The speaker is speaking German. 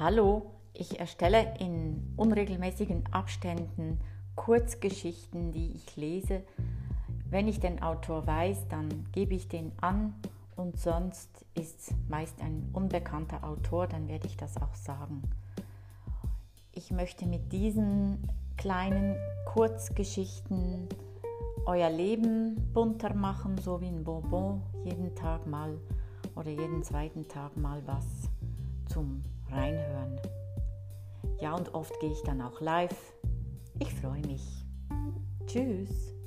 Hallo, ich erstelle in unregelmäßigen Abständen Kurzgeschichten, die ich lese. Wenn ich den Autor weiß, dann gebe ich den an und sonst ist meist ein unbekannter Autor, dann werde ich das auch sagen. Ich möchte mit diesen kleinen Kurzgeschichten euer Leben bunter machen, so wie ein Bonbon, jeden Tag mal oder jeden zweiten Tag mal was zum Reinhören. Ja, und oft gehe ich dann auch live. Ich freue mich. Tschüss.